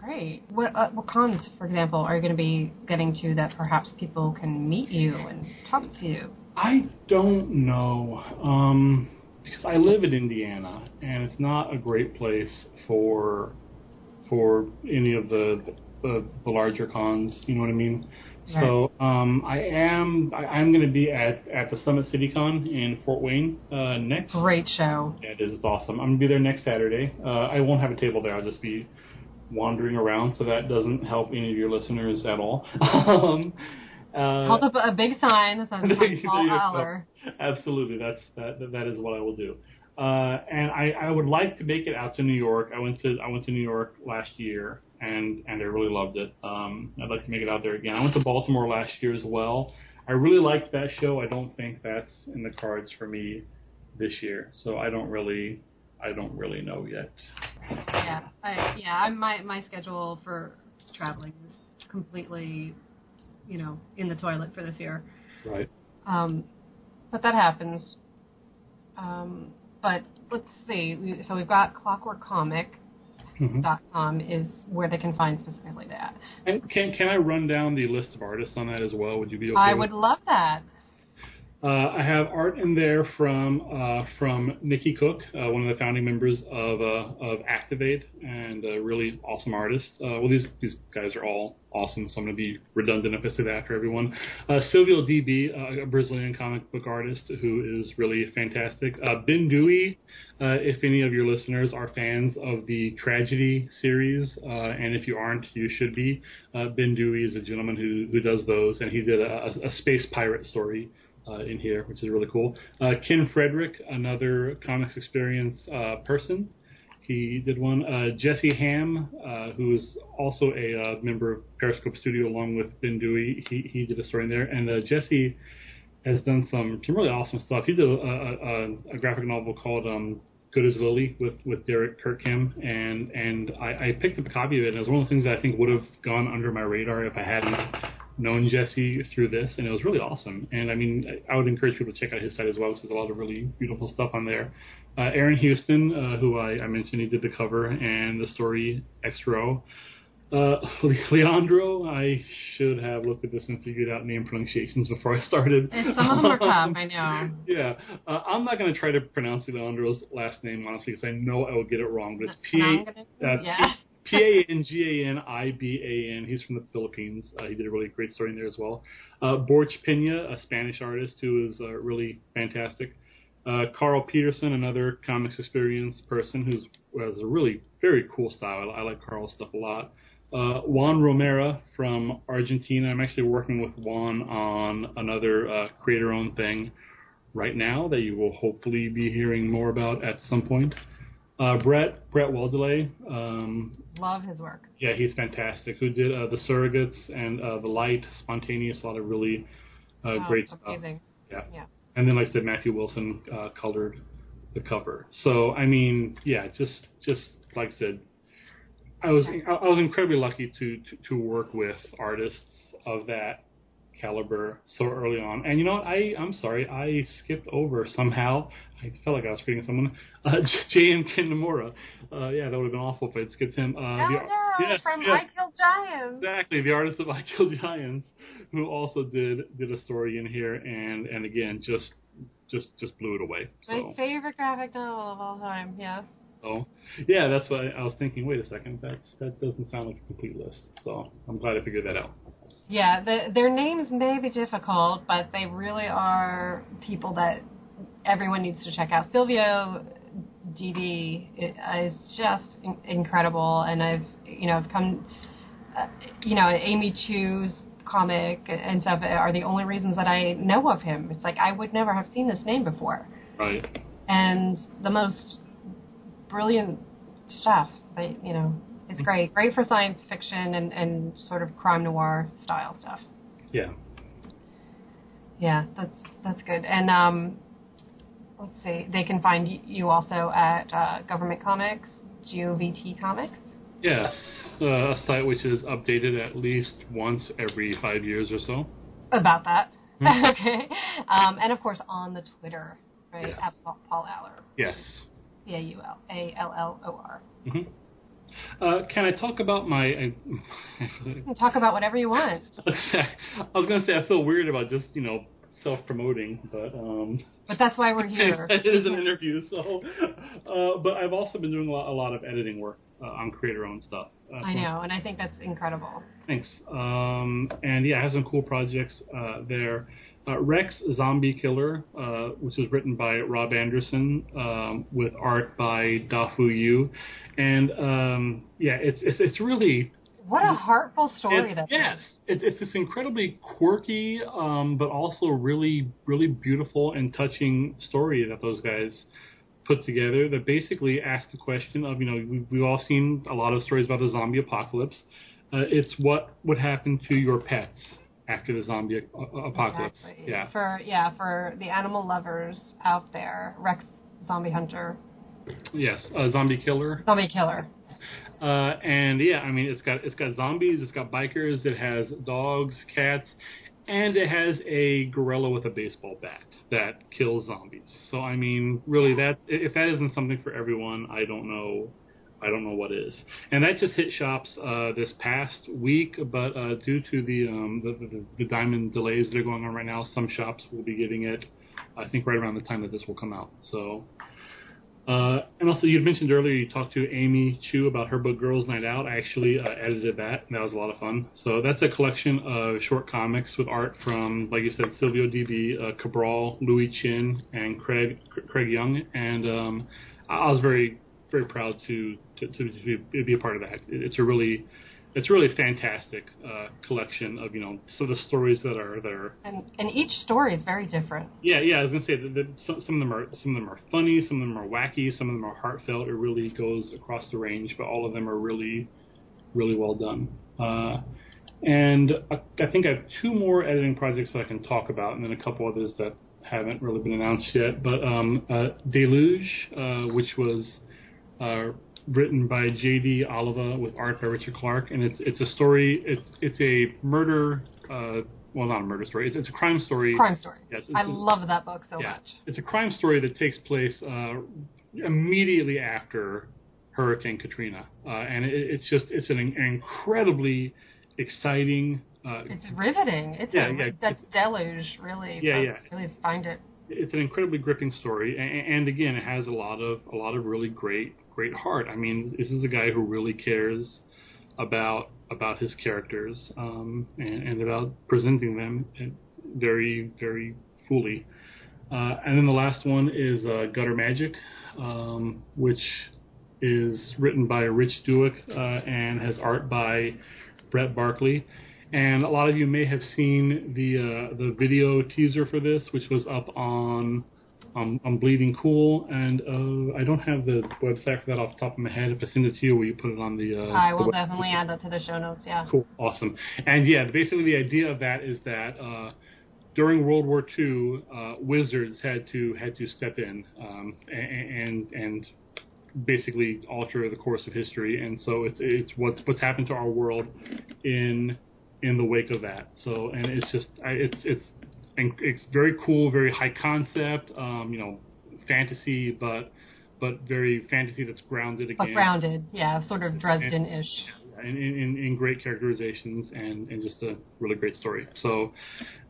Great. What uh, what cons, for example, are you going to be getting to that perhaps people can meet you and talk to you? I don't know. Um, because I live in Indiana, and it's not a great place for for any of the the, the larger cons. You know what I mean? Right. So um, I am I, I'm going to be at at the Summit City Con in Fort Wayne uh, next. Great show. Yeah, it is It's awesome. I'm going to be there next Saturday. Uh, I won't have a table there. I'll just be wandering around, so that doesn't help any of your listeners at all. um, uh, Hold up a big sign that says Paul there you go. Allor. Absolutely, that's that. that- That is what I will do. Uh, and I, I would like to make it out to New York. I went to I went to New York last year, and and I really loved it. Um, I'd like to make it out there again. I went to Baltimore last year as well. I really liked that show. I don't think that's in the cards for me this year, so I don't really I don't really know yet. Yeah, I, yeah. I'm, my my schedule for traveling is completely, you know, in the toilet for this year. Right. Um, but that happens. Um, but let's see. We, so we've got clockworkcomic.com Mhm. is where they can find specifically that. And can can I run down the list of artists on that as well? Would you be okay? I would love that. Uh, I have art in there from uh, from Nikki Cook, uh, one of the founding members of uh, of ACT-I-VATE, and a really awesome artist. Uh, well, these these guys are all awesome, so I'm going to be redundant if I say that for everyone. Uh, Silvio DB, uh, a Brazilian comic book artist who is really fantastic. Ben Dewey, if any of your listeners are fans of the Tragedy series, and if you aren't, you should be. Ben Dewey is a gentleman who who does those, and he did a, a space pirate story uh, in here, which is really cool. Uh, Ken Frederick, another comics experience uh, person, he did one. Uh, Jesse Hamm, uh, who is also a uh, member of Periscope Studio along with Ben Dewey, he, he did a story in there. And Jesse has done some, some really awesome stuff. He did a, a, a, a graphic novel called um, Good as Lily with, with Derek Kirk Kim, and and I, I picked up a copy of it, and it was one of the things that I think would have gone under my radar if I hadn't known Jesse through this, and it was really awesome. And I mean, I would encourage people to check out his site as well, because there's a lot of really beautiful stuff on there. Uh, Aaron Houston, uh, who I, I mentioned, he did the cover and the story X row. Uh, Leandro, I should have looked at this and figured out name pronunciations before I started. And some of them are tough, I know. Yeah, uh, I'm not going to try to pronounce Leandro's last name honestly because I know I will get it wrong. But it's P uh, yeah. P A N G A N I B A N. He's from the Philippines. Uh, he did a really great story in there as well. Uh, Borja Pena, a Spanish artist who is uh, really fantastic. Uh, Carl Peterson, another comics experience person who's has a really very cool style. I, I like Carl's stuff a lot. Uh, Juan Romera from Argentina. I'm actually working with Juan on another uh, creator-owned thing right now that you will hopefully be hearing more about at some point. Uh, Brett Brett Weldele. Um, Love his work. yeah, he's fantastic. Who did uh, the Surrogates and uh, the Light, Spontaneous, a lot of really uh, Oh, great stuff. amazing. Yeah. Yeah. And then, like I said, Matthew Wilson uh, colored the cover. So I mean, yeah, just just like I said, I was I I was incredibly lucky to, to to work with artists of that caliber so early on. And you know what? I I'm sorry, I skipped over somehow. I felt like I was forgetting someone. Uh, J. M. Ken Niimura. Uh, yeah, that would have been awful if I'd skipped him. Uh, Oh the, no, yes, from yes. I Killed Giants. Exactly, the artist of I Kill Giants, who also did did a story in here, and and again just just just blew it away. My favorite graphic novel of all time. Yeah. so yeah, that's what I was thinking. Wait a second, that's that doesn't sound like a complete list. So I'm glad I figured that out. Yeah, the, their names may be difficult, but they really are people that everyone needs to check out. Silvio DB is just incredible, and I've you know I've come, uh, you know, Amy Chu's comic and stuff are the only reasons that I know of him. It's like I would never have seen this name before, Right. and the most brilliant stuff. They, you know, it's great, great for science fiction and and sort of crime noir style stuff. Yeah. Yeah, that's that's good. And um, let's see, they can find you also at uh, Government Comics, GOVT Comics. Yes. Uh, a site which is updated at least once every five years or so. About that. Hmm. okay. Um, and of course on the Twitter, right? Yes. At Paul, Allor. Yes. P A U L A L L O R. hmm Uh, can I talk about my? Can talk about whatever you want. I was gonna say I feel weird about just you know self promoting, but um, But that's why we're here. it is an interview. So, uh, but I've also been doing a lot, a lot of editing work uh, on creator owned stuff. Uh, I know, and I think that's incredible. Thanks. Um, and yeah, I have some cool projects uh, there. Uh, Rex Zombie Killer, uh, which was written by Rob Anderson um, with art by Dafu Yu, and um, yeah, it's it's it's really What a heartful story it's, that yes, is. it, it's this incredibly quirky, um, but also really, really beautiful and touching story that those guys put together. That basically asks the question of, you know, we, we've all seen a lot of stories about the zombie apocalypse. Uh, it's what would happen to your pets after the zombie apocalypse. Exactly. Yeah. For yeah, for the animal lovers out there, Rex Zombie Hunter, Yes, a zombie killer. Zombie Killer. Uh, and yeah, I mean, it's got it's got zombies, it's got bikers, it has dogs, cats, and it has a gorilla with a baseball bat that kills zombies. So I mean, really, that if that isn't something for everyone, I don't know. I don't know what is. And that just hit shops uh, this past week, but uh, due to the, um, the, the the diamond delays that are going on right now, some shops will be getting it. I think right around the time that this will come out. So uh, and also, you mentioned earlier you talked to Amy Chu about her book Girls Night Out. I actually uh, edited that, and that was a lot of fun. So that's a collection of short comics with art from, like you said, Silvio DB, uh, Cabral, Louis Chin, and Craig Craig Young. And um, I was very very proud to to, to be, be a part of that. It, it's a really it's a really fantastic uh, collection of you know sort of stories that are that are And and each story is very different. yeah, yeah. I was gonna say that, that some, some of them are some of them are funny, some of them are wacky, some of them are heartfelt. It really goes across the range, but all of them are really, really well done. Uh, and I, I think I have two more editing projects that I can talk about, and then a couple others that haven't really been announced yet. But um, uh, Deluge, uh, which was uh, written by J.D. Oliva with art by Richard Clark, and it's it's a story. It's it's a murder. Uh, well, not a murder story. It's, it's a crime story. Crime story. Yes, it's I love that book so yeah. much. It's a crime story that takes place uh, immediately after Hurricane Katrina, uh, and it, it's just it's an, an incredibly exciting. Uh, it's riveting. It's yeah, a, yeah, that deluge really. Yeah, yeah. Really find it. It's an incredibly gripping story, and, and again, it has a lot of a lot of really great great heart. I mean, this is a guy who really cares about about his characters um, and, and about presenting them very very fully. Uh, and then the last one is uh, Gutter Magic, um, which is written by Rich Douek uh, and has art by Brett Barkley. And a lot of you may have seen the uh, the video teaser for this, which was up on um, on Bleeding Cool. And uh, I don't have the website for that off the top of my head. If I send it to you, will you put it on the? Uh, I will the definitely add that to the show notes. Yeah. Cool, awesome. And yeah, basically the idea of that is that uh, during World War II, uh, wizards had to had to step in um, and and basically alter the course of history. And so it's it's what's what's happened to our world in in the wake of that. So and it's just it's it's it's very cool, very high concept, um, you know, fantasy, but but very fantasy that's grounded again. But grounded, yeah, sort of Dresden-ish. And, in, in, great characterizations and, and just a really great story. So,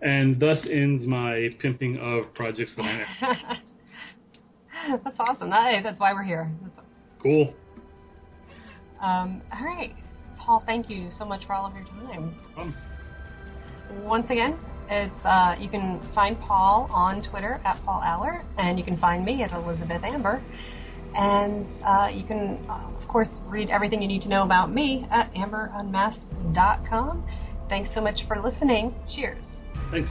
and thus ends my pimping of projects that I That's awesome. That, that's why we're here. That's cool. Um, all right. Paul, thank you so much for all of your time. Um. Once again, it's uh, you can find Paul on Twitter at Paul Allor, and you can find me at Elizabeth Amber. And uh, you can, uh, of course, read everything you need to know about me at amberunmasked.com. Thanks so much for listening. Cheers. Thanks.